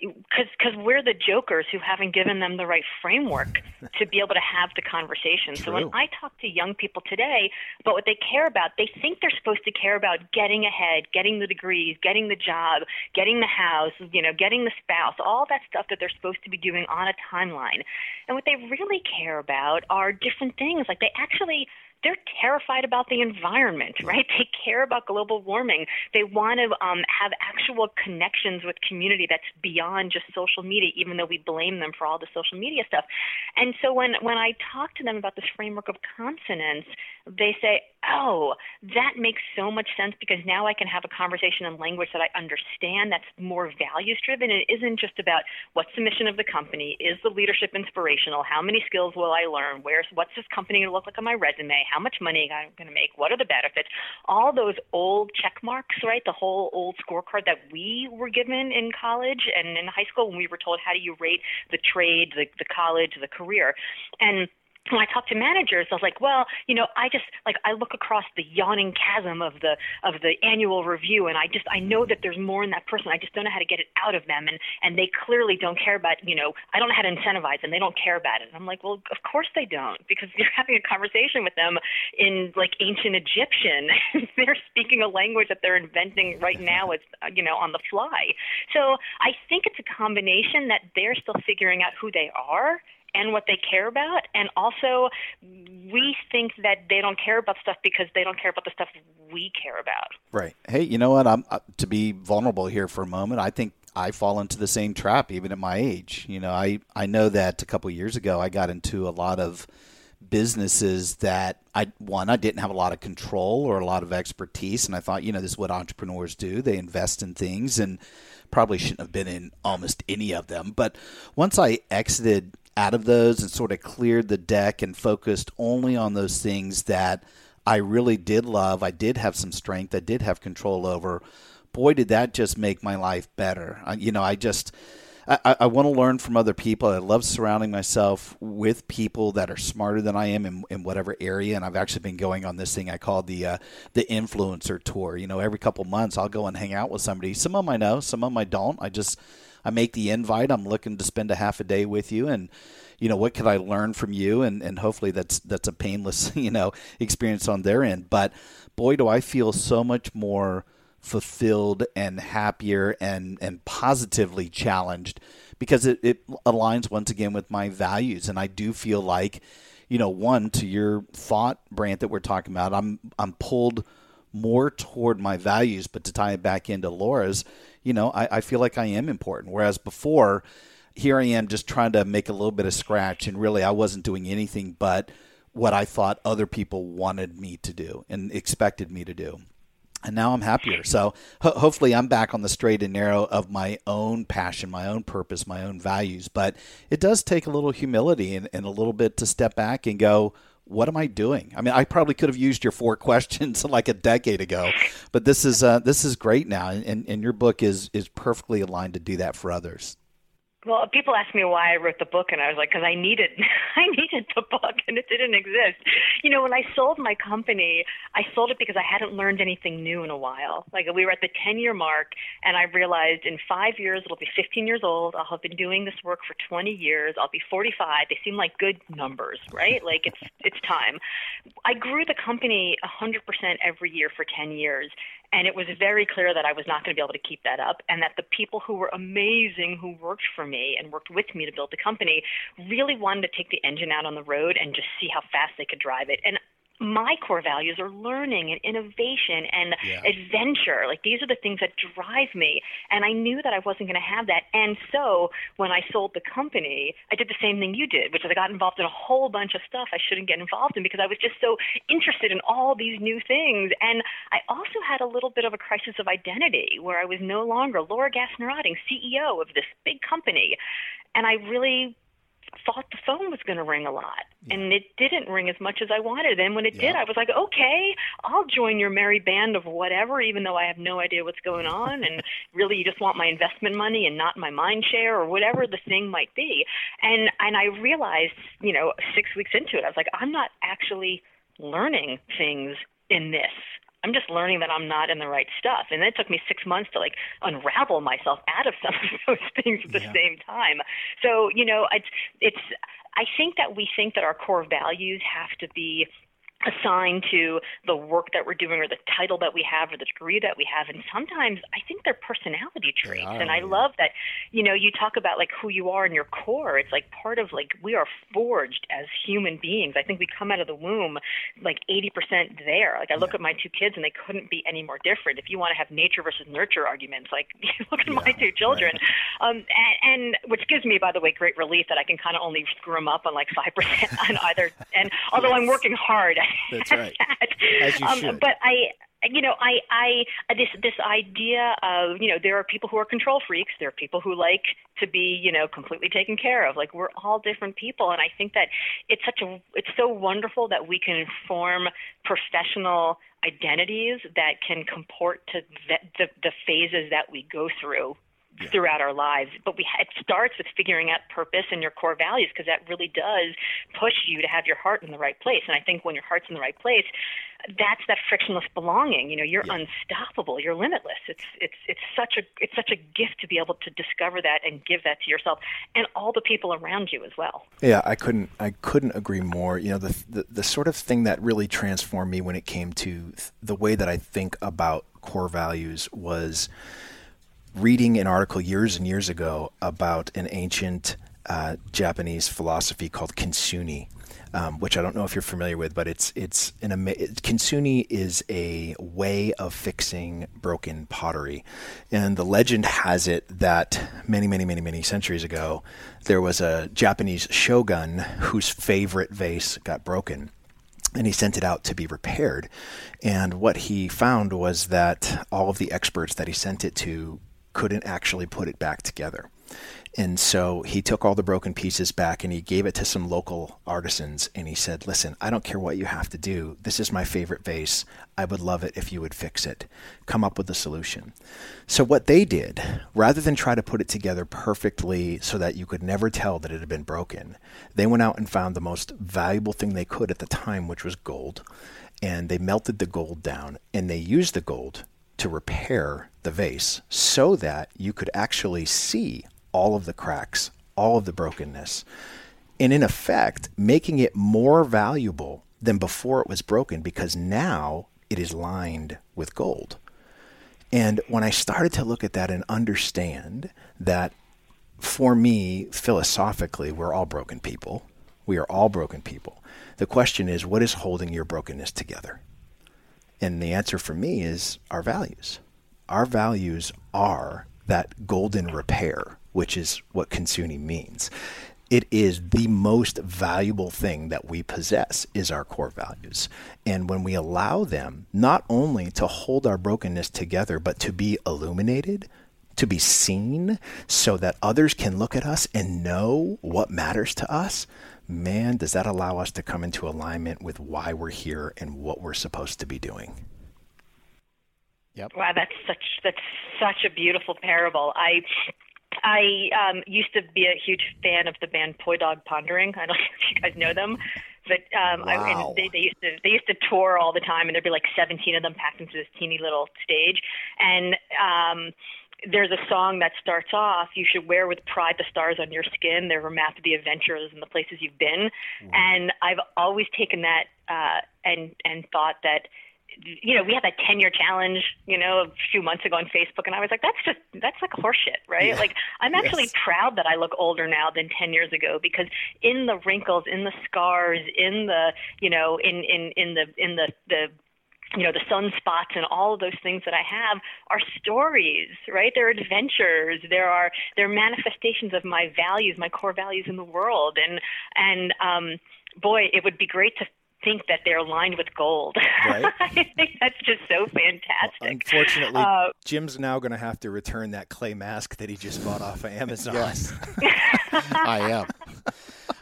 [SPEAKER 3] because because we're the jokers who haven't given them the right framework to be able to have the conversation. True. So when I talk to young people today about what they care about, they think they're supposed to care about getting ahead, getting the degrees, getting the job, getting the house, you know, getting the spouse, all that stuff that they're supposed to be doing on a timeline. And what they really care about are different things. Like they actually they're terrified about the environment, right? They care about global warming. They want to um, have actual connections with community that's beyond just social media, even though we blame them for all the social media stuff. And so when when I talk to them about this framework of consonance, they say, "Oh, that makes so much sense because now I can have a conversation in language that I understand that's more values driven. It isn't just about what's the mission of the company, is the leadership inspirational, how many skills will I learn, where's what's this company going to look like on my resume, how much money I'm going to make, what are the benefits, all those old check marks, right? The whole old scorecard that we were given in college and in high school when we were told how do you rate the trade, the the college, the career, and when I talk to managers, I was like, well, you know, I just like I look across the yawning chasm of the of the annual review, and I just I know that there's more in that person. I just don't know how to get it out of them, and and they clearly don't care about you know I don't know how to incentivize them. They don't care about it. And I'm like, well, of course they don't, because you're having a conversation with them in like ancient Egyptian. they're speaking a language that they're inventing right now. It's uh, you know on the fly. So I think it's a combination that they're still figuring out who they are and what they care about. And also, we think that they don't care about stuff because they don't care about the stuff we care about.
[SPEAKER 2] Right. Hey, you know what? I'm uh, to be vulnerable here for a moment. I think I fall into the same trap even at my age. You know, I I know that a couple years ago I got into a lot of businesses that I one I didn't have a lot of control or a lot of expertise and I thought, you know, this is what entrepreneurs do. They invest in things and probably shouldn't have been in almost any of them. But once I exited out of those and sort of cleared the deck and focused only on those things that I really did love. I did have some strength. I did have control over. Boy, did that just make my life better. I, you know, I just. I, I want to learn from other people. I love surrounding myself with people that are smarter than I am in, in whatever area. And I've actually been going on this thing I call the uh, the influencer tour. You know, every couple months I'll go and hang out with somebody. Some of them I know, some of them I don't. I just I make the invite. I'm looking to spend a half a day with you, and you know what could I learn from you, and and hopefully that's that's a painless you know experience on their end. But boy, do I feel so much more fulfilled and happier and and positively challenged because it, it aligns once again with my values, and I do feel like you know one to your thought, Brant, that we're talking about. I'm I'm pulled more toward my values, but to tie it back into Laura's, you know, I, I feel like I am important. Whereas before, here I am just trying to make a little bit of scratch, and really I wasn't doing anything but what I thought other people wanted me to do and expected me to do. and now I'm happier. So ho- hopefully I'm back on the straight and narrow of my own passion, my own purpose, my own values. But it does take a little humility and, and a little bit to step back and go, what am I doing? I mean, I probably could have used your four questions like a decade ago, but this is uh, this is great now, and, and your book is is perfectly aligned to do that for others.
[SPEAKER 3] Well, people ask me why I wrote the book, and I was like, because I needed, I needed the book, and it didn't exist. You know, when I sold my company, I sold it because I hadn't learned anything new in a while. Like we were at the 10-year mark, and I realized in five years it'll be 15 years old. I'll have been doing this work for 20 years. I'll be 45. They seem like good numbers, right? Like it's it's time. I grew the company a 100% every year for 10 years, and it was very clear that I was not going to be able to keep that up, and that the people who were amazing who worked for me and worked with me to build the company really wanted to take the engine out on the road and just see how fast they could drive it. And my core values are learning and innovation and yeah. adventure. Like these are the things that drive me. And I knew that I wasn't going to have that. And so when I sold the company, I did the same thing you did, which is I got involved in a whole bunch of stuff I shouldn't get involved in because I was just so interested in all these new things. And I also had a little bit of a crisis of identity where I was no longer Laura Gassner Otting, CEO of this big company. And I really thought the phone was going to ring a lot yeah. and it didn't ring as much as I wanted and when it yeah. did I was like okay I'll join your merry band of whatever even though I have no idea what's going on and really you just want my investment money and not my mind share or whatever the thing might be and and I realized you know 6 weeks into it I was like I'm not actually learning things in this I'm just learning that I'm not in the right stuff. And it took me six months to like unravel myself out of some of those things at the yeah. same time. So, you know, it's, it's, I think that we think that our core values have to be assigned to the work that we're doing or the title that we have or the degree that we have. And sometimes i think they're personality traits. Are, and i yeah. love that you know you talk about like who you are in your core. It's like part of like we are forged as human beings. I think we come out of the womb like 80% there. Like i look yeah. at my two kids and they couldn't be any more different. If you want to have nature versus nurture arguments like look at yeah, my two children. Right. um and, and which gives me by the way great relief that i can kind of only screw them up on like 5% on either and although i'm working hard
[SPEAKER 1] that's right. As you um, should.
[SPEAKER 3] But I, you know, I, I, this, this idea of, you know, there are people who are control freaks. There are people who like to be, you know, completely taken care of. Like we're all different people, and I think that it's such a, it's so wonderful that we can form professional identities that can comport to the, the, the phases that we go through yeah. throughout our lives. But we it starts with figuring out purpose and your core values because that really does push you to have your heart in the right place. And I think when your heart's in the right place, that's that frictionless belonging. You know, you're yeah. unstoppable. You're limitless. It's it's it's such a it's such a gift to be able to discover that and give that to yourself and all the people around you as well.
[SPEAKER 1] Yeah, I couldn't I couldn't agree more. You know, the the, the sort of thing that really transformed me when it came to the way that I think about core values was reading an article years and years ago about an ancient uh, Japanese philosophy called kintsugi, um, which I don't know if you're familiar with, but it's it's an kintsugi is a way of fixing broken pottery, and the legend has it that many many many many centuries ago there was a Japanese shogun whose favorite vase got broken and he sent it out to be repaired. And what he found was that all of the experts that he sent it to couldn't actually put it back together. And so he took all the broken pieces back and he gave it to some local artisans and he said, Listen, I don't care what you have to do. This is my favorite vase. I would love it if you would fix it. Come up with a solution. So, what they did, rather than try to put it together perfectly so that you could never tell that it had been broken, they went out and found the most valuable thing they could at the time, which was gold. And they melted the gold down and they used the gold to repair the vase so that you could actually see all of the cracks, all of the brokenness, and in effect, making it more valuable than before it was broken because now it is lined with gold. And when I started to look at that and understand that for me, philosophically, we're all broken people. We are all broken people. The question is, what is holding your brokenness together? And the answer for me is our values. Our values are that golden repair, which is what kintsugi means. it is the most valuable thing that we possess is our core values. And when we allow them not only to hold our brokenness together, but to be illuminated, to be seen so that others can look at us and know what matters to us, man, does that allow us to come into alignment with why we're here and what we're supposed to be doing.
[SPEAKER 2] Yep.
[SPEAKER 3] Wow, that's such that's such a beautiful parable. I I um, used to be a huge fan of the band Poi Dog Pondering. I don't know if you guys know them, but um, I,
[SPEAKER 1] Wow.
[SPEAKER 3] and they, they used to they used to tour all the time, and there'd be like 17 of them packed into this teeny little stage. And um, there's a song that starts off, "You should wear with pride the stars on your skin. They're a map of the adventures and the places you've been." And I've always taken that uh, and and thought that you know, we had that 10 year challenge, you know, a few months ago on Facebook, and I was like, that's just, that's like horseshit, right? Like, I'm actually
[SPEAKER 1] Yes.
[SPEAKER 3] proud that I look older now than 10 years ago because in the wrinkles, in the scars, in the, you know, in, in, in the, in the, the, you know the sunspots and all of those things that I have are stories, right? They're adventures. There are they're manifestations of my values, my core values in the world, and and um, boy, it would be great to think that they're lined with gold.
[SPEAKER 1] Right.
[SPEAKER 3] I think that's just so fantastic.
[SPEAKER 1] Unfortunately,
[SPEAKER 3] Uh,
[SPEAKER 1] Jim's now going to have to return that clay mask that he just bought off of Amazon.
[SPEAKER 2] Yes. I am.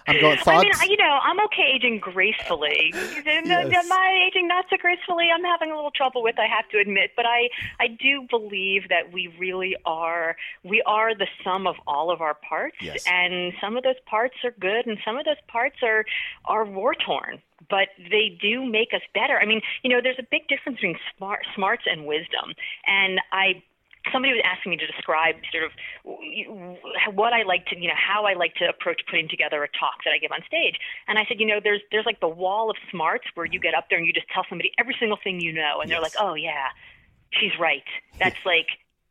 [SPEAKER 2] I'm going thoughts.
[SPEAKER 3] I mean, you know, I'm okay aging gracefully.
[SPEAKER 1] Yes.
[SPEAKER 3] My aging not so gracefully, I'm having a little trouble with. I have to admit, but I, I do believe that we really are. We are the sum of all of our parts,
[SPEAKER 1] Yes.
[SPEAKER 3] and some of those parts are good, and some of those parts are are war torn. But they do make us better. I mean, you know, there's a big difference between smart, smarts and wisdom, and I somebody was asking me to describe sort of what I like to, you know, how I like to approach putting together a talk that I give on stage. And I said, you know, there's there's like the wall of smarts where you get up there and you just tell somebody every single thing you know, and they're like, oh yeah, she's right. That's like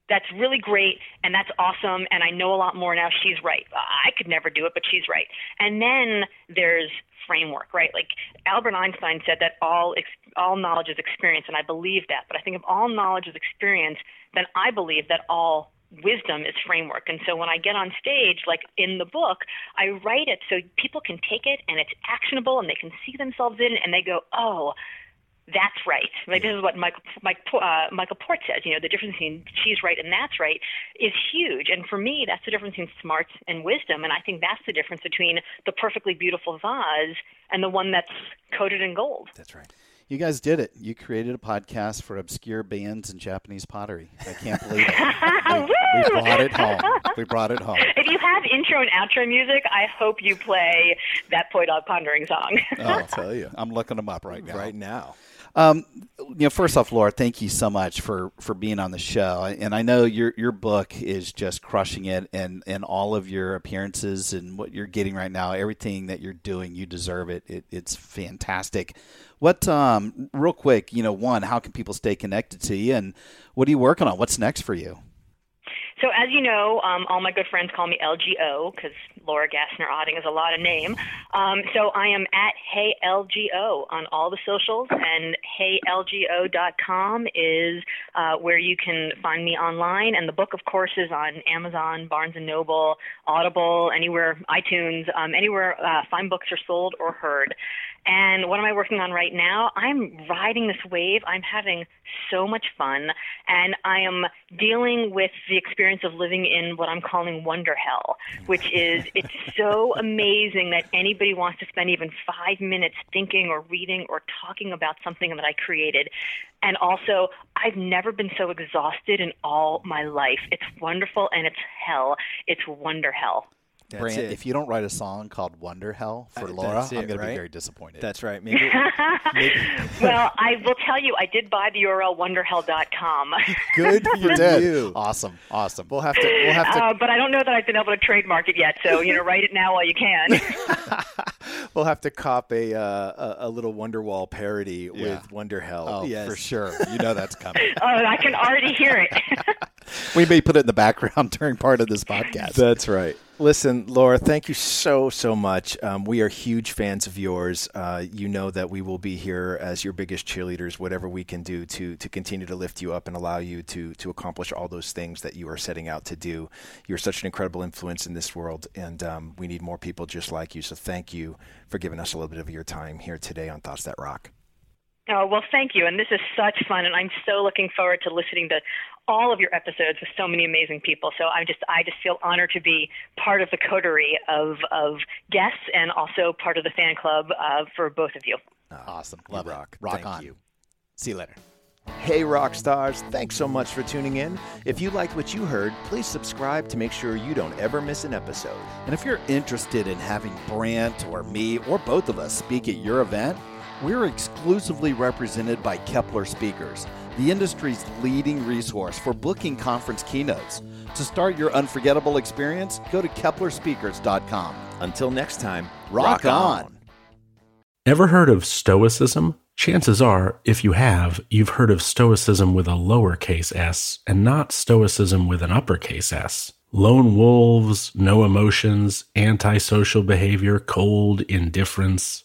[SPEAKER 3] that's really great and that's awesome and I know a lot more now. She's right. I could never do it, but she's right. And then there's framework, right? Like Albert Einstein said that all ex- all knowledge is experience, and I believe that. But I think if all knowledge is experience, then I believe that all wisdom is framework. And so when I get on stage, like in the book, I write it so people can take it and it's actionable and they can see themselves in it and they go, oh. That's right. Like this is what Michael Mike, uh, Michael Port says. You know, the difference between she's right and that's right is huge. And for me, that's the difference between smarts and wisdom. And I think that's the difference between the perfectly beautiful vase and the one that's coated in gold.
[SPEAKER 1] That's right.
[SPEAKER 2] You guys did it. You created a podcast for obscure bands and Japanese pottery. I can't believe it. we, we brought it home. We brought it home.
[SPEAKER 3] If you have intro and outro music, I hope you play that Poi Dog Pondering song.
[SPEAKER 1] I'll tell you.
[SPEAKER 2] I'm looking them up right now.
[SPEAKER 1] Right now.
[SPEAKER 2] Um, you know, first off, Laura, thank you so much for for being on the show. And I know your your book is just crushing it, and and all of your appearances and what you're getting right now, everything that you're doing, you deserve it. it it's fantastic. What, um, real quick, you know, one, how can people stay connected to you, and what are you working on? What's next for you?
[SPEAKER 3] So as you know, um, all my good friends call me LGO because Laura Gassner Otting is a lot of name. Um, so I am at Hey LGO on all the socials, and HeyLGO.com is uh, where you can find me online. And the book, of course, is on Amazon, Barnes and Noble, Audible, anywhere, iTunes, um, anywhere uh, fine books are sold or heard. And what am I working on right now? I'm riding this wave. I'm having so much fun, and I am dealing with the experience of living in what I'm calling wonder hell, which is it's so amazing that anybody wants to spend even five minutes thinking or reading or talking about something that I created. And also, I've never been so exhausted in all my life. It's wonderful and it's hell. It's wonder hell.
[SPEAKER 1] That's
[SPEAKER 2] Brant,
[SPEAKER 1] it.
[SPEAKER 2] if you don't write a song called Wonder Hell for
[SPEAKER 1] Uh,
[SPEAKER 2] Laura,
[SPEAKER 1] that's
[SPEAKER 2] I'm
[SPEAKER 1] it,
[SPEAKER 2] going to be very disappointed.
[SPEAKER 1] That's right. Maybe, maybe
[SPEAKER 3] well, I will tell you, I did buy the URL wonderhell.com.
[SPEAKER 1] good for
[SPEAKER 2] you did.
[SPEAKER 1] you.
[SPEAKER 2] Awesome. Awesome.
[SPEAKER 1] We'll have to. We'll have to.
[SPEAKER 3] Uh, but I don't know that I've been able to trademark it yet. So you know, write it now while you can.
[SPEAKER 1] we'll have to cop a uh, a, a little Wonderwall parody
[SPEAKER 2] Yeah.
[SPEAKER 1] with Wonder Hell.
[SPEAKER 2] Oh,
[SPEAKER 1] yes.
[SPEAKER 2] for sure. You know that's coming.
[SPEAKER 3] oh, I can already hear it.
[SPEAKER 2] We may put it in the background during part of this podcast.
[SPEAKER 1] That's right. Listen, Laura, thank you so, so much. Um, we are huge fans of yours. Uh, you know that we will be here as your biggest cheerleaders, whatever we can do to, to continue to lift you up and allow you to, to accomplish all those things that you are setting out to do. You're such an incredible influence in this world, and um, we need more people just like you. So thank you for giving us a little bit of your time here today on Thoughts That Rock.
[SPEAKER 3] Oh, well, thank you. And this is such fun. And I'm so looking forward to listening to all of your episodes with so many amazing people. So I just, I just feel honored to be part of the coterie of, of guests and also part of the fan club uh, for both of you.
[SPEAKER 2] awesome. Love
[SPEAKER 1] rock.
[SPEAKER 2] it. Rock
[SPEAKER 1] Thank
[SPEAKER 2] on.
[SPEAKER 1] you.
[SPEAKER 2] See you later.
[SPEAKER 1] Hey, rock stars, thanks so much for tuning in. If you liked what you heard, please subscribe to make sure you don't ever miss an episode.
[SPEAKER 2] And if you're interested in having Brant or me or both of us speak at your event, we're exclusively represented by Keppler Speakers, the industry's leading resource for booking conference keynotes. To start your unforgettable experience, go to kepplerspeakers.com.
[SPEAKER 1] Until next time,
[SPEAKER 2] Rock on.
[SPEAKER 5] Ever heard of Stoicism? Chances are, if you have, you've heard of Stoicism with a lowercase s and not Stoicism with an uppercase s. Lone wolves, no emotions, antisocial behavior, cold indifference.